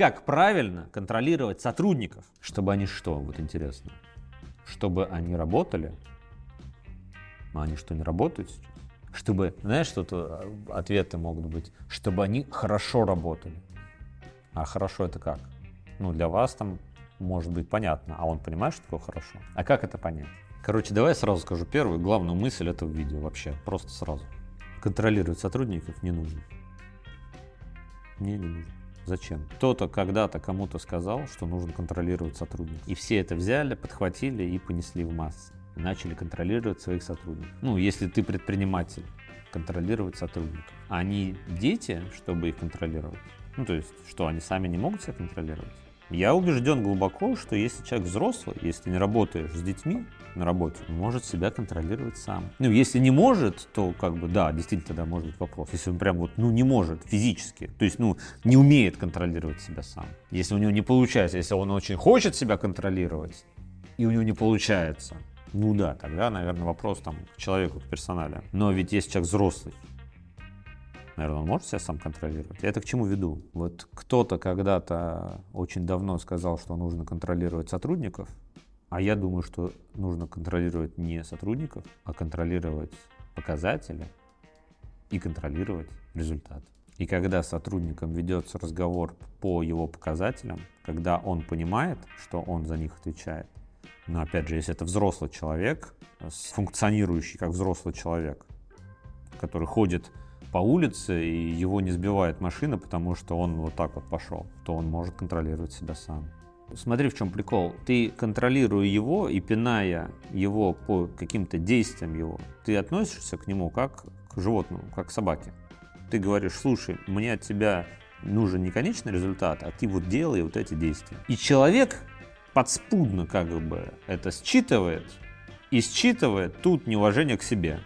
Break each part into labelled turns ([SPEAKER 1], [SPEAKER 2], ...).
[SPEAKER 1] Как правильно контролировать сотрудников, чтобы они что, вот интересно, чтобы они работали, а они что, не работают сейчас? Чтобы, знаешь, что-то ответы могут быть, чтобы они хорошо работали. А хорошо это как? Ну, для вас там может быть понятно, а он понимает, что такое хорошо. А как это понять? Короче, давай я сразу скажу первую, главную мысль этого видео вообще, просто сразу. Контролировать сотрудников не нужно. Не, не нужно. Зачем? Кто-то когда-то кому-то сказал, что нужно контролировать сотрудников. И все это взяли, подхватили и понесли в массы. И начали контролировать своих сотрудников. Ну, если ты предприниматель, контролировать сотрудников. А они дети, чтобы их контролировать. Ну, то есть, что они сами не могут себя контролировать. Я убежден глубоко, что если человек взрослый, если не работаешь с детьми на работе, он может себя контролировать сам. Ну, если не может, то как бы да, действительно тогда может быть вопрос. Если он прям вот, ну, не может физически, то есть, ну, не умеет контролировать себя сам. Если у него не получается, если он очень хочет себя контролировать, и у него не получается, ну да, тогда, наверное, вопрос там к человеку, к персонале. Но ведь если человек взрослый, наверное, он может себя сам контролировать. Я это к чему веду? Вот кто-то когда-то очень давно сказал, что нужно контролировать сотрудников, а я думаю, что нужно контролировать не сотрудников, а контролировать показатели и контролировать результат. И когда сотрудникам ведется разговор по его показателям, когда он понимает, что он за них отвечает, но опять же, если это взрослый человек, функционирующий как взрослый человек, который ходит по улице, и его не сбивает машина, потому что он вот так вот пошел, то он может контролировать себя сам. Смотри, в чем прикол. Ты, контролируя его и пиная его по каким-то действиям его, ты относишься к нему как к животному, как к собаке. Ты говоришь, слушай, мне от тебя нужен не конечный результат, а ты вот делай вот эти действия. И человек подспудно как бы это считывает, и считывает тут неуважение к себе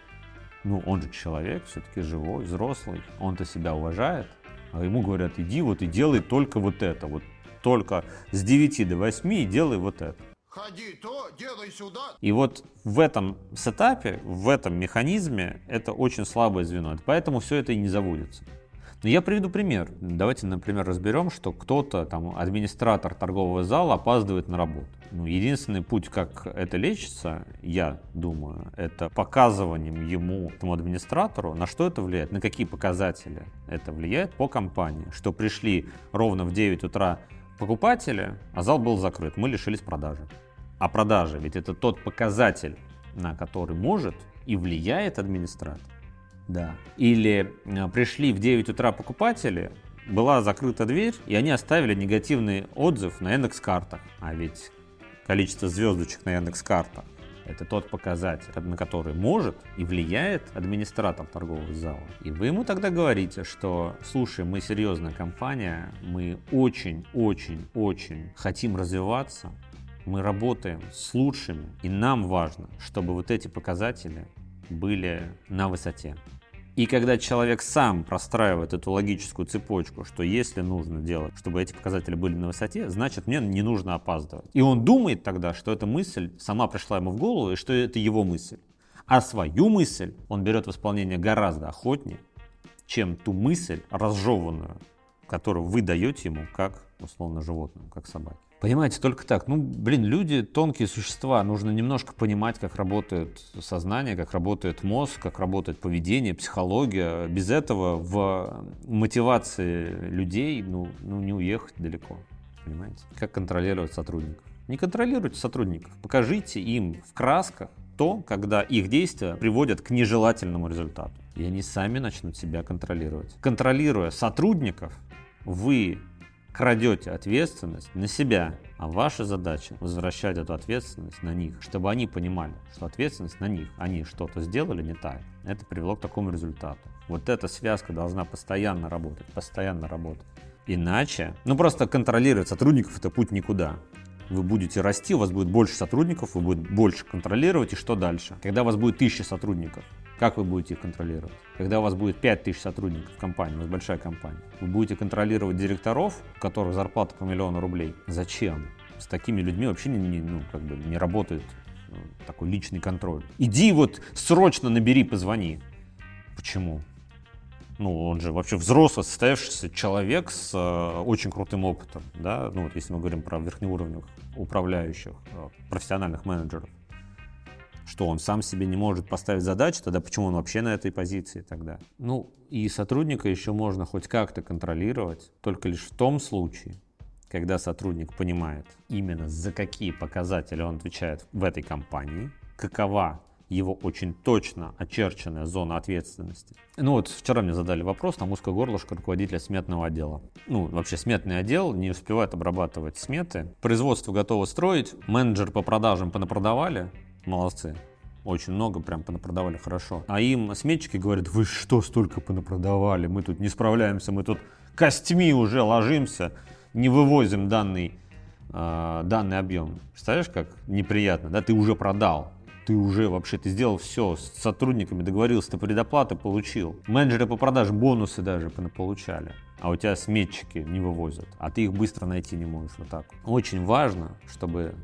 [SPEAKER 1] ну, он же человек, все-таки живой, взрослый, он-то себя уважает, а ему говорят, иди вот и делай только вот это, вот только с 9 до 8 и делай вот это. Ходи то, делай сюда. И вот в этом сетапе, в этом механизме это очень слабое звено, поэтому все это и не заводится. Но я приведу пример. Давайте, например, разберем, что кто-то, там, администратор торгового зала опаздывает на работу. Ну, единственный путь, как это лечится, я думаю, это показыванием ему, этому администратору, на что это влияет, на какие показатели это влияет по компании. Что пришли ровно в 9 утра покупатели, а зал был закрыт, мы лишились продажи. А продажа, ведь это тот показатель, на который может и влияет администратор. Да. Или э, пришли в 9 утра покупатели, была закрыта дверь, и они оставили негативный отзыв на Яндекс картах. А ведь количество звездочек на Яндекс картах это тот показатель, на который может и влияет администратор торгового зала. И вы ему тогда говорите, что, слушай, мы серьезная компания, мы очень-очень-очень хотим развиваться, мы работаем с лучшими, и нам важно, чтобы вот эти показатели были на высоте. И когда человек сам простраивает эту логическую цепочку, что если нужно делать, чтобы эти показатели были на высоте, значит мне не нужно опаздывать. И он думает тогда, что эта мысль сама пришла ему в голову и что это его мысль. А свою мысль он берет в исполнение гораздо охотнее, чем ту мысль разжеванную, которую вы даете ему как условно животному, как собаке. Понимаете, только так. Ну, блин, люди тонкие существа. Нужно немножко понимать, как работает сознание, как работает мозг, как работает поведение, психология. Без этого в мотивации людей ну, ну не уехать далеко. Понимаете? Как контролировать сотрудников? Не контролируйте сотрудников. Покажите им в красках то, когда их действия приводят к нежелательному результату. И они сами начнут себя контролировать. Контролируя сотрудников, вы крадете ответственность на себя, а ваша задача возвращать эту ответственность на них, чтобы они понимали, что ответственность на них, они что-то сделали не так, это привело к такому результату. Вот эта связка должна постоянно работать, постоянно работать. Иначе, ну просто контролировать сотрудников это путь никуда. Вы будете расти, у вас будет больше сотрудников, вы будете больше контролировать, и что дальше? Когда у вас будет тысяча сотрудников, как вы будете их контролировать? Когда у вас будет 5000 сотрудников в компании, у вас большая компания, вы будете контролировать директоров, у которых зарплата по миллиону рублей. Зачем? С такими людьми вообще не, не, ну, как бы не работает ну, такой личный контроль. Иди вот срочно набери, позвони. Почему? ну, он же вообще взрослый, состоявшийся человек с э, очень крутым опытом, да, ну, вот если мы говорим про верхнеуровневых управляющих, э, профессиональных менеджеров, что он сам себе не может поставить задачи, тогда почему он вообще на этой позиции тогда? Ну, и сотрудника еще можно хоть как-то контролировать, только лишь в том случае, когда сотрудник понимает именно за какие показатели он отвечает в этой компании, какова его очень точно очерченная зона ответственности. Ну вот вчера мне задали вопрос, там узкое горлышко руководителя сметного отдела. Ну, вообще сметный отдел не успевает обрабатывать сметы. Производство готово строить, менеджер по продажам понапродавали, молодцы. Очень много прям понапродавали хорошо. А им сметчики говорят, вы что столько понапродавали, мы тут не справляемся, мы тут костьми уже ложимся, не вывозим данный, э, данный объем. Представляешь, как неприятно, да, ты уже продал, ты уже вообще, ты сделал все, с сотрудниками договорился, ты предоплаты получил. Менеджеры по продажам бонусы даже получали. А у тебя сметчики не вывозят, а ты их быстро найти не можешь вот так. Очень важно, чтобы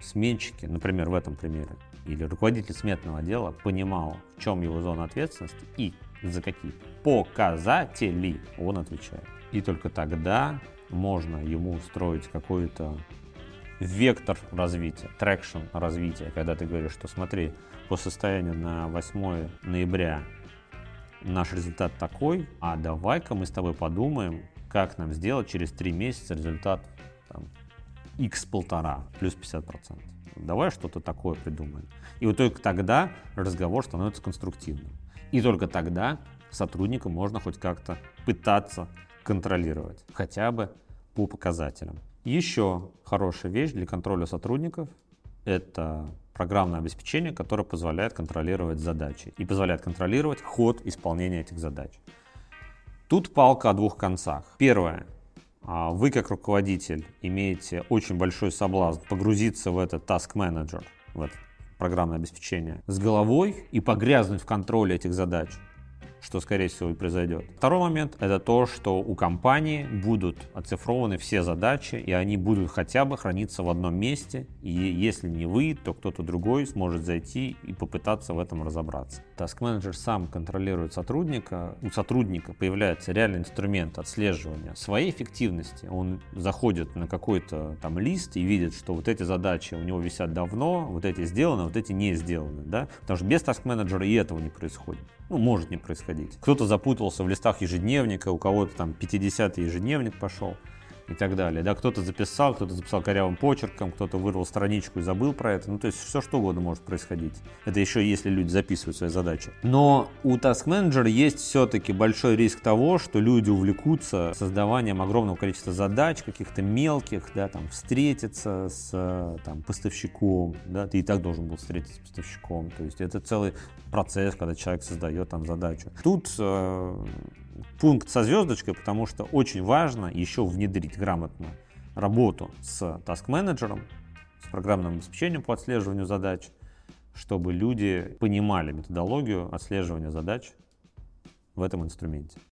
[SPEAKER 1] сменщики, например, в этом примере, или руководитель сметного отдела понимал, в чем его зона ответственности и за какие показатели он отвечает. И только тогда можно ему устроить какой-то вектор развития, traction развития, когда ты говоришь, что смотри, по состоянию на 8 ноября наш результат такой, а давай-ка мы с тобой подумаем, как нам сделать через 3 месяца результат там, x полтора, плюс 50%. Давай что-то такое придумаем. И вот только тогда разговор становится конструктивным. И только тогда сотрудника можно хоть как-то пытаться контролировать, хотя бы по показателям. Еще хорошая вещь для контроля сотрудников – это программное обеспечение, которое позволяет контролировать задачи и позволяет контролировать ход исполнения этих задач. Тут палка о двух концах. Первое. А, вы как руководитель имеете очень большой соблазн погрузиться в этот task manager, в это программное обеспечение с головой и погрязнуть в контроле этих задач что, скорее всего, и произойдет. Второй момент – это то, что у компании будут оцифрованы все задачи, и они будут хотя бы храниться в одном месте, и если не вы, то кто-то другой сможет зайти и попытаться в этом разобраться. Manager сам контролирует сотрудника, у сотрудника появляется реальный инструмент отслеживания своей эффективности. Он заходит на какой-то там лист и видит, что вот эти задачи у него висят давно, вот эти сделаны, вот эти не сделаны, да? Потому что без Manager и этого не происходит. Ну, может не происходить. Кто-то запутался в листах ежедневника, у кого-то там 50-й ежедневник пошел и так далее. Да, кто-то записал, кто-то записал корявым почерком, кто-то вырвал страничку и забыл про это. Ну, то есть все что угодно может происходить. Это еще если люди записывают свои задачи. Но у Task Manager есть все-таки большой риск того, что люди увлекутся создаванием огромного количества задач, каких-то мелких, да, там, встретиться с там, поставщиком, да, ты и так должен был встретиться с поставщиком. То есть это целый процесс, когда человек создает там задачу. Тут э, пункт со звездочкой, потому что очень важно еще внедрить грамотно работу с task-менеджером, с программным обеспечением по отслеживанию задач, чтобы люди понимали методологию отслеживания задач в этом инструменте.